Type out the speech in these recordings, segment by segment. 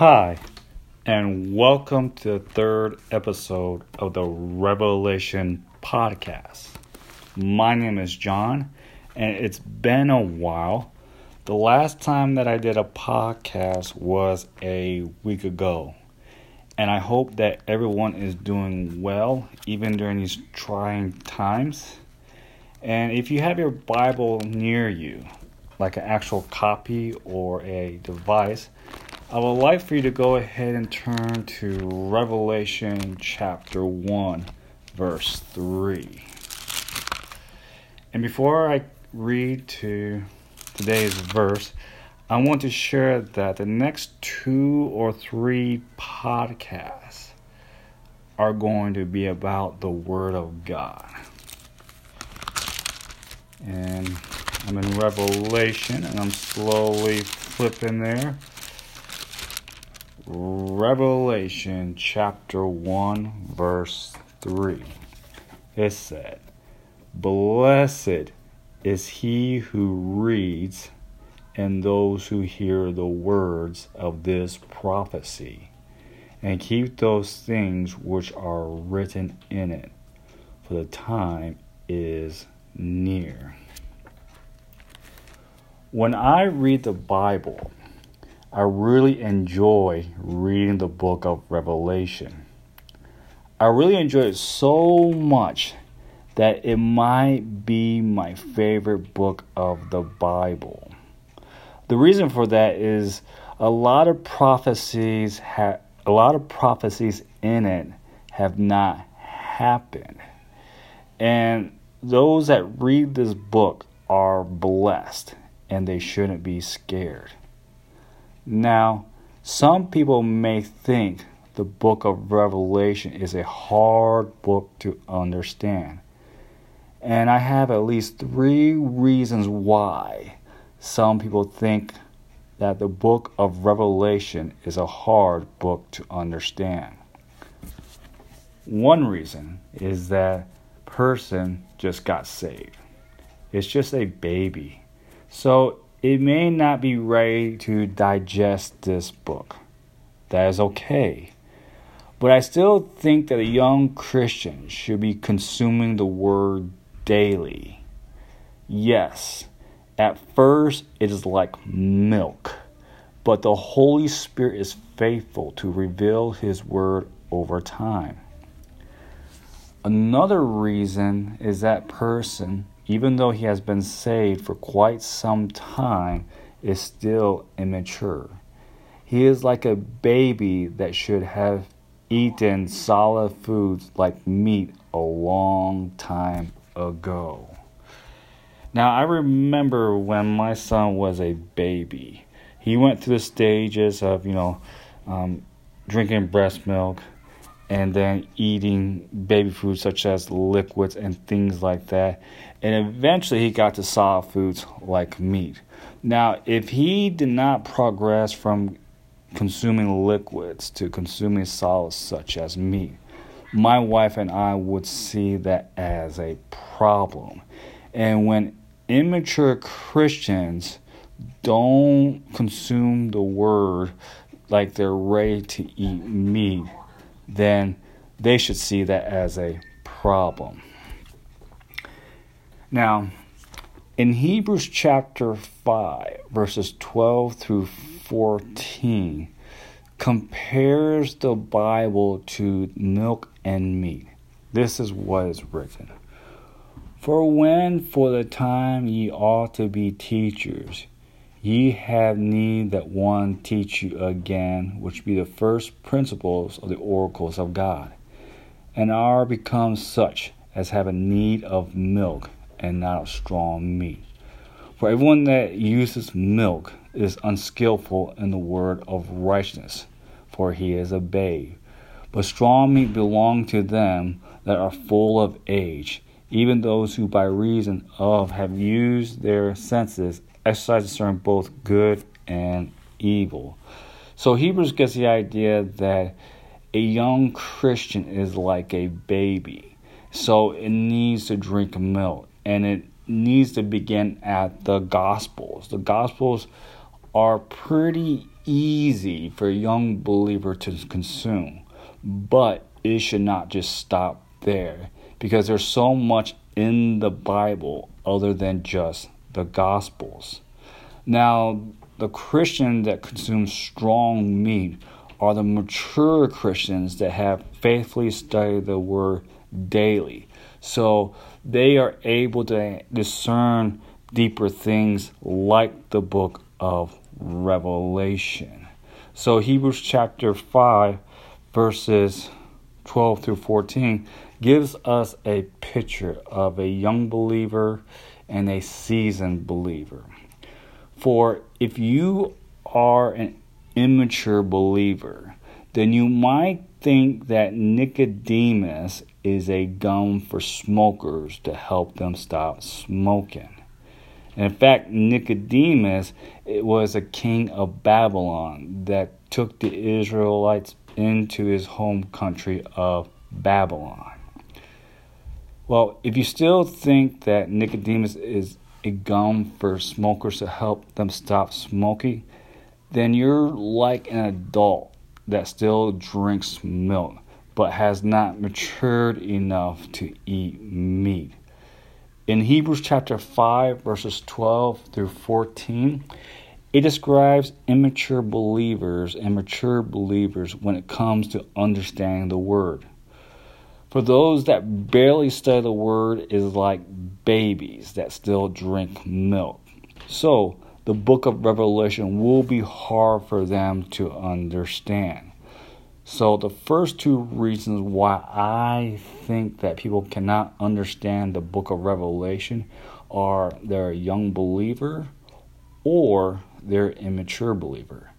Hi, and welcome to the third episode of the Revelation Podcast. My name is John, and it's been a while. The last time that I did a podcast was a week ago, and I hope that everyone is doing well, even during these trying times. And if you have your Bible near you, like an actual copy or a device, I would like for you to go ahead and turn to Revelation chapter 1, verse 3. And before I read to today's verse, I want to share that the next two or three podcasts are going to be about the Word of God. And I'm in Revelation and I'm slowly flipping there. Revelation chapter 1, verse 3. It said, Blessed is he who reads and those who hear the words of this prophecy and keep those things which are written in it, for the time is near. When I read the Bible, I really enjoy reading the book of Revelation. I really enjoy it so much that it might be my favorite book of the Bible. The reason for that is a lot of prophecies have a lot of prophecies in it have not happened. And those that read this book are blessed and they shouldn't be scared. Now, some people may think the book of Revelation is a hard book to understand. And I have at least three reasons why some people think that the book of Revelation is a hard book to understand. One reason is that person just got saved. It's just a baby. So it may not be ready to digest this book. That is okay. But I still think that a young Christian should be consuming the word daily. Yes, at first it is like milk, but the Holy Spirit is faithful to reveal His word over time. Another reason is that person even though he has been saved for quite some time, is still immature. He is like a baby that should have eaten solid foods like meat a long time ago. Now, I remember when my son was a baby, he went through the stages of, you know, um, drinking breast milk and then eating baby food such as liquids and things like that. And eventually he got to solid foods like meat. Now, if he did not progress from consuming liquids to consuming solids such as meat, my wife and I would see that as a problem. And when immature Christians don't consume the word like they're ready to eat meat, then they should see that as a problem. Now, in Hebrews chapter 5, verses 12 through 14, compares the Bible to milk and meat. This is what is written. For when for the time ye ought to be teachers, Ye have need that one teach you again, which be the first principles of the oracles of God, and are become such as have a need of milk and not of strong meat. For everyone that uses milk is unskillful in the word of righteousness, for he is a babe. But strong meat belong to them that are full of age, even those who by reason of have used their senses exercise discern both good and evil. So Hebrews gets the idea that a young Christian is like a baby. So it needs to drink milk and it needs to begin at the Gospels. The Gospels are pretty easy for a young believer to consume, but it should not just stop there because there's so much in the Bible other than just the Gospels. Now, the Christians that consume strong meat are the mature Christians that have faithfully studied the Word daily. So they are able to discern deeper things like the book of Revelation. So, Hebrews chapter 5, verses 12 through 14, gives us a picture of a young believer and a seasoned believer. For if you are an immature believer, then you might think that Nicodemus is a gum for smokers to help them stop smoking. In fact, Nicodemus it was a king of Babylon that took the Israelites into his home country of Babylon. Well, if you still think that Nicodemus is a gum for smokers to help them stop smoking, then you're like an adult that still drinks milk but has not matured enough to eat meat. In Hebrews chapter 5, verses 12 through 14, it describes immature believers and mature believers when it comes to understanding the Word. For those that barely study the Word is like babies that still drink milk. So, the book of Revelation will be hard for them to understand. So, the first two reasons why I think that people cannot understand the book of Revelation are they're a young believer or they're immature believer.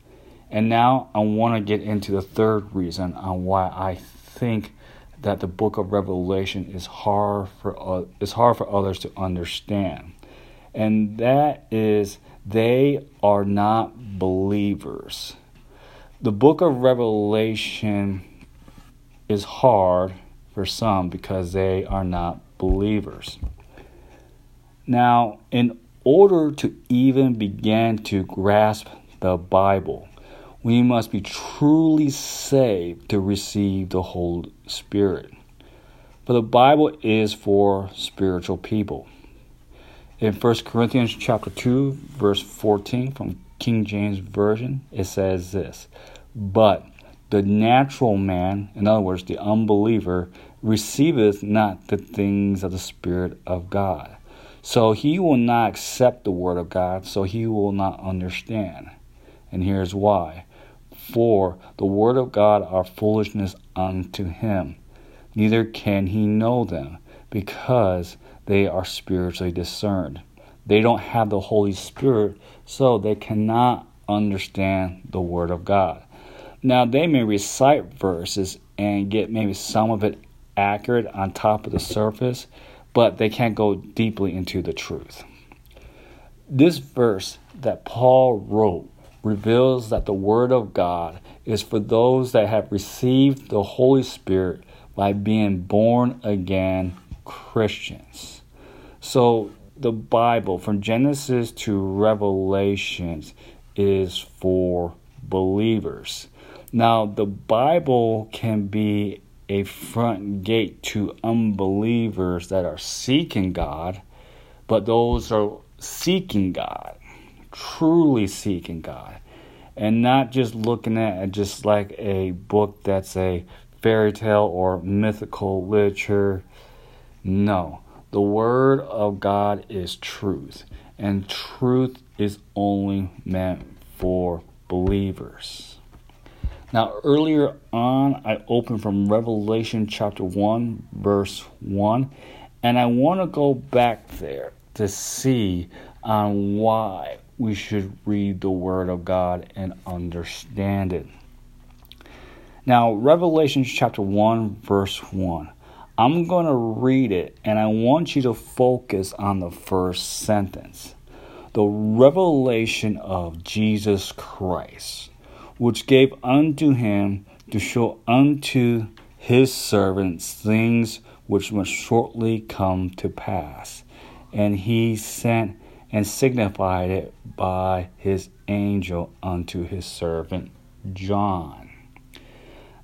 And now I want to get into the third reason on why I think that the book of Revelation is hard for uh, is hard for others to understand. And that is they are not believers. The book of Revelation is hard for some because they are not believers. Now, in order to even begin to grasp the Bible, we must be truly saved to receive the Holy Spirit. But the Bible is for spiritual people. In 1 Corinthians chapter 2, verse 14 from King James Version, it says this But the natural man, in other words, the unbeliever, receiveth not the things of the Spirit of God so he will not accept the word of God, so he will not understand. And here's why. For the word of God are foolishness unto him, neither can he know them, because they are spiritually discerned. They don't have the Holy Spirit, so they cannot understand the word of God. Now, they may recite verses and get maybe some of it accurate on top of the surface, but they can't go deeply into the truth. This verse that Paul wrote reveals that the Word of God is for those that have received the Holy Spirit by being born again Christians. So the Bible, from Genesis to Revelations, is for believers. Now, the Bible can be a front gate to unbelievers that are seeking God, but those are seeking God, truly seeking God, and not just looking at just like a book that's a fairy tale or mythical literature. No, the Word of God is truth, and truth is only meant for believers. Now, earlier on, I opened from Revelation chapter 1, verse 1, and I want to go back there to see on why we should read the Word of God and understand it. Now, Revelation chapter 1, verse 1. I'm going to read it, and I want you to focus on the first sentence the revelation of Jesus Christ which gave unto him to show unto his servants things which must shortly come to pass. And he sent and signified it by his angel unto his servant John.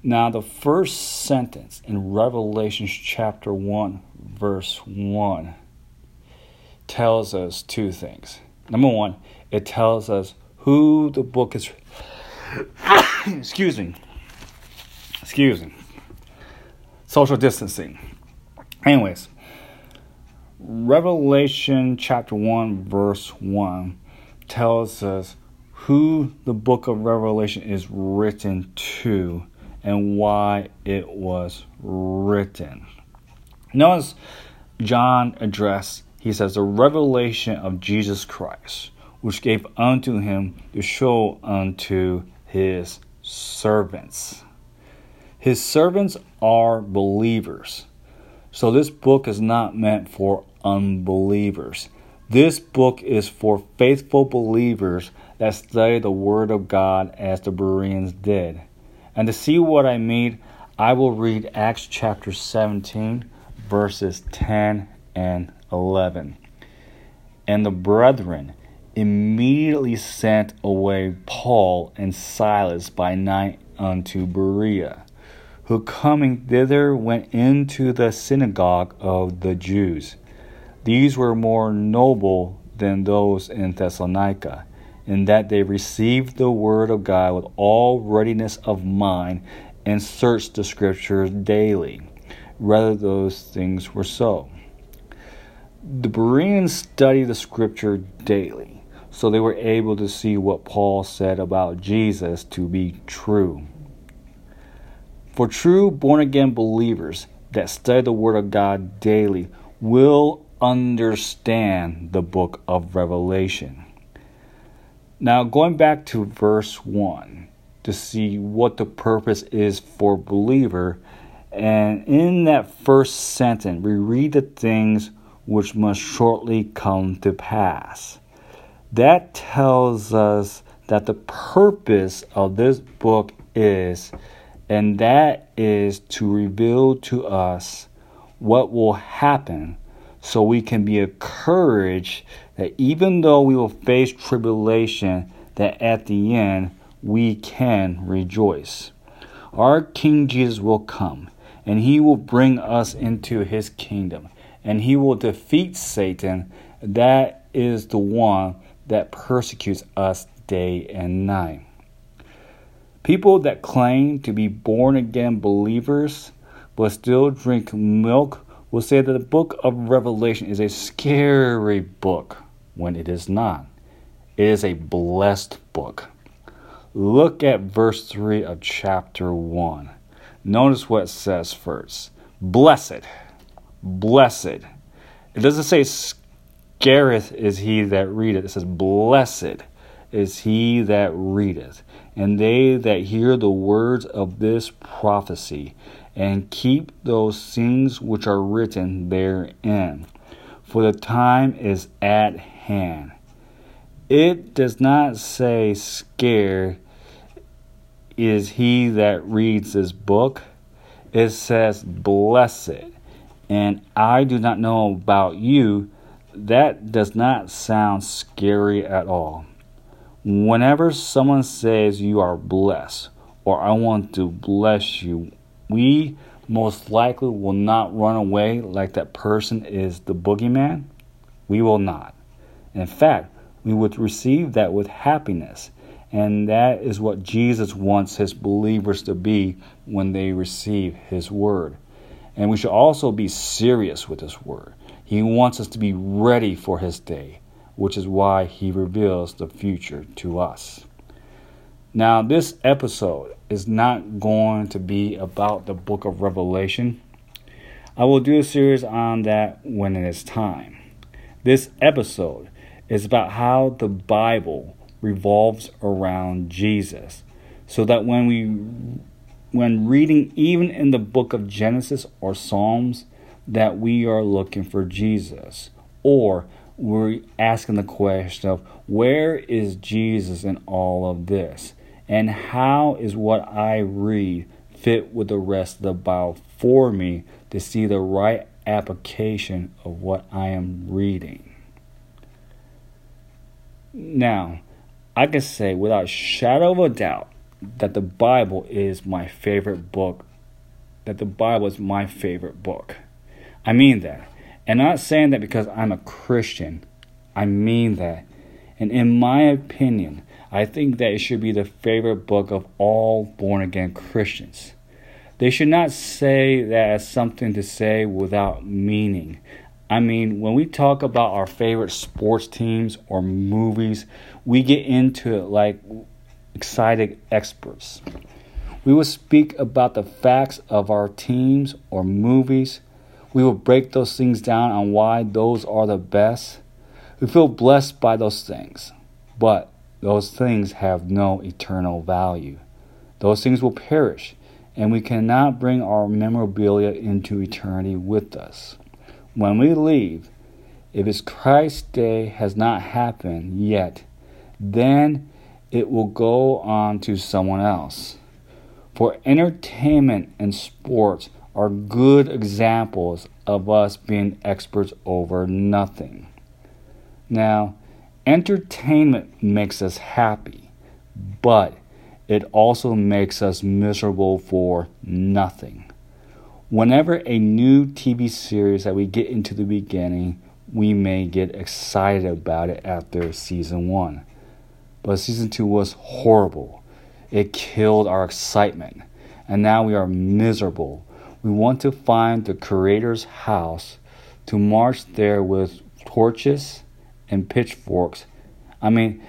Now, the first sentence in Revelation chapter 1, verse 1, tells us two things. Number one, it tells us who the book is. Excuse me. Excuse me. Social distancing. Anyways, Revelation chapter 1, verse 1 tells us who the book of Revelation is written to and why it was written. Notice John addressed, he says, the revelation of Jesus Christ, which gave unto him to show unto his servants. His servants are believers. So this book is not meant for unbelievers. This book is for faithful believers that study the Word of God as the Bereans did. And to see what I mean, I will read Acts chapter 17, verses 10 and 11. And the brethren immediately sent away Paul and Silas by night unto Berea who coming thither went into the synagogue of the Jews. These were more noble than those in Thessalonica, in that they received the word of God with all readiness of mind and searched the scriptures daily, whether those things were so. The Bereans studied the scripture daily, so they were able to see what Paul said about Jesus to be true. For true born again believers that study the Word of God daily will understand the book of Revelation. Now, going back to verse 1 to see what the purpose is for believer, and in that first sentence, we read the things which must shortly come to pass. That tells us that the purpose of this book is and that is to reveal to us what will happen so we can be encouraged that even though we will face tribulation that at the end we can rejoice. Our king jesus will come and he will bring us into his kingdom and he will defeat satan. That is the one that persecutes us day and night. People that claim to be born again believers but still drink milk will say that the book of Revelation is a scary book when it is not. It is a blessed book. Look at verse 3 of chapter 1. Notice what it says first Blessed, blessed. It doesn't say scareth is he that readeth, it says blessed is he that readeth, and they that hear the words of this prophecy, and keep those things which are written therein. For the time is at hand. It does not say, Scared is he that reads this book. It says, Blessed. And I do not know about you, that does not sound scary at all. Whenever someone says you are blessed or I want to bless you, we most likely will not run away like that person is the boogeyman. We will not. In fact, we would receive that with happiness. And that is what Jesus wants his believers to be when they receive his word. And we should also be serious with his word. He wants us to be ready for his day which is why he reveals the future to us. Now, this episode is not going to be about the book of Revelation. I will do a series on that when it is time. This episode is about how the Bible revolves around Jesus, so that when we when reading even in the book of Genesis or Psalms that we are looking for Jesus or we're asking the question of where is Jesus in all of this? And how is what I read fit with the rest of the Bible for me to see the right application of what I am reading? Now, I can say without shadow of a doubt that the Bible is my favorite book. That the Bible is my favorite book. I mean that. And not saying that because I'm a Christian. I mean that. And in my opinion, I think that it should be the favorite book of all born again Christians. They should not say that as something to say without meaning. I mean, when we talk about our favorite sports teams or movies, we get into it like excited experts. We will speak about the facts of our teams or movies. We will break those things down on why those are the best. We feel blessed by those things, but those things have no eternal value. Those things will perish, and we cannot bring our memorabilia into eternity with us. When we leave, if it's Christ's day has not happened yet, then it will go on to someone else. For entertainment and sports are good examples of us being experts over nothing. Now, entertainment makes us happy, but it also makes us miserable for nothing. Whenever a new TV series that we get into the beginning, we may get excited about it after season one. But season two was horrible. It killed our excitement. And now we are miserable. We want to find the Creator's house, to march there with torches and pitchforks. I mean,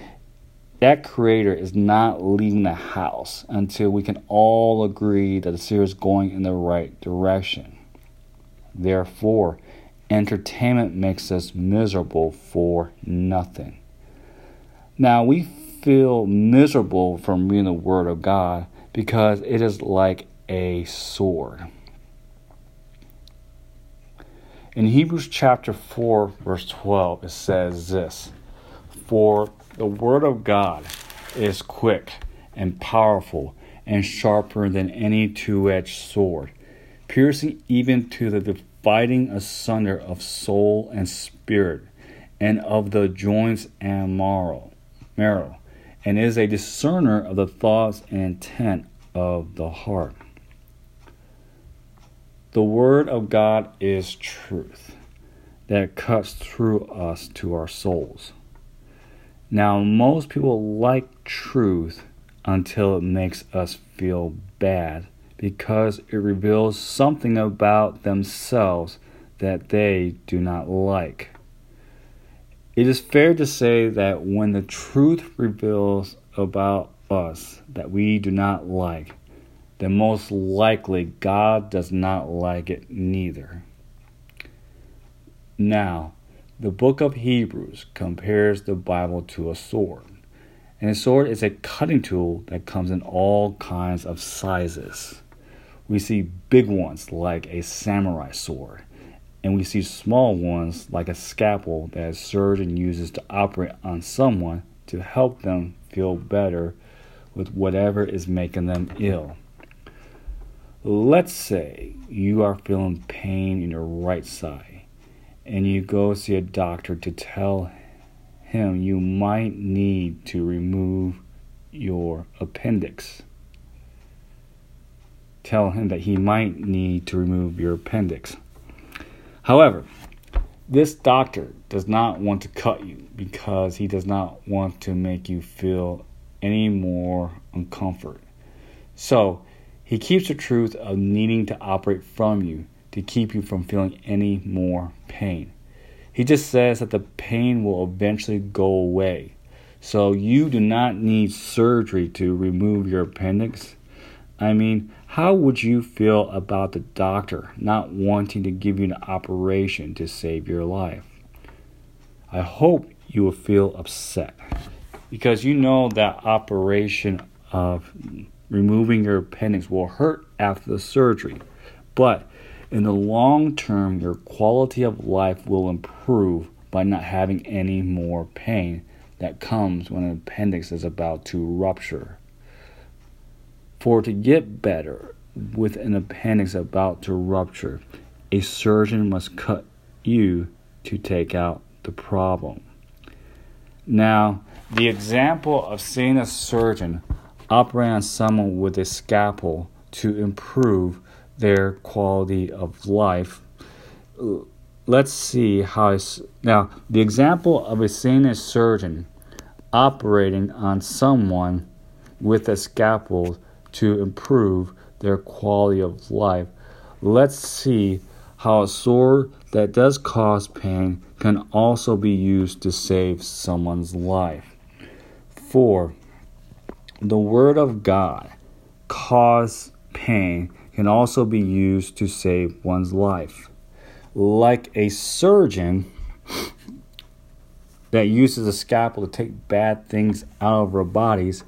that creator is not leaving the house until we can all agree that the series is going in the right direction. Therefore, entertainment makes us miserable for nothing. Now, we feel miserable from reading the Word of God because it is like a sword. In Hebrews chapter 4, verse 12, it says this For the Word of God is quick and powerful and sharper than any two edged sword, piercing even to the dividing asunder of soul and spirit, and of the joints and marrow, marrow, and is a discerner of the thoughts and intent of the heart. The Word of God is truth that cuts through us to our souls. Now, most people like truth until it makes us feel bad because it reveals something about themselves that they do not like. It is fair to say that when the truth reveals about us that we do not like, then most likely God does not like it neither. Now, the book of Hebrews compares the Bible to a sword. And a sword is a cutting tool that comes in all kinds of sizes. We see big ones like a samurai sword, and we see small ones like a scalpel that a surgeon uses to operate on someone to help them feel better with whatever is making them ill. Let's say you are feeling pain in your right side and you go see a doctor to tell him you might need to remove your appendix. Tell him that he might need to remove your appendix. However, this doctor does not want to cut you because he does not want to make you feel any more uncomfort. So, he keeps the truth of needing to operate from you to keep you from feeling any more pain. He just says that the pain will eventually go away. So you do not need surgery to remove your appendix. I mean, how would you feel about the doctor not wanting to give you an operation to save your life? I hope you will feel upset because you know that operation of removing your appendix will hurt after the surgery, but in the long term, your quality of life will improve by not having any more pain that comes when an appendix is about to rupture. For to get better with an appendix about to rupture, a surgeon must cut you to take out the problem. Now, the example of seeing a surgeon operate on someone with a scalpel to improve their quality of life. Let's see how now the example of a seeing surgeon operating on someone with a scalpel to improve their quality of life. Let's see how a sword that does cause pain can also be used to save someone's life. 4. The Word of God cause pain can also be used to save one's life. Like a surgeon that uses a scalpel to take bad things out of our bodies,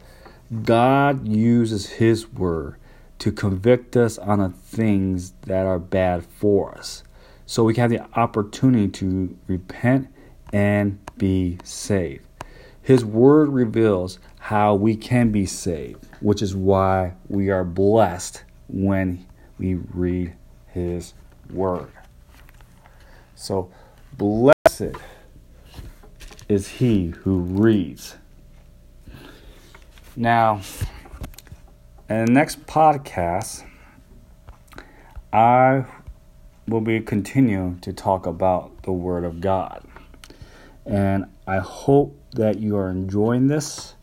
God uses His Word to convict us on the things that are bad for us. So we have the opportunity to repent and be saved. His word reveals how we can be saved, which is why we are blessed when we read His word. So, blessed is he who reads. Now, in the next podcast, I will be continuing to talk about the Word of God. And I hope that you are enjoying this.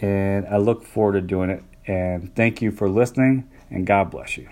And I look forward to doing it. And thank you for listening. And God bless you.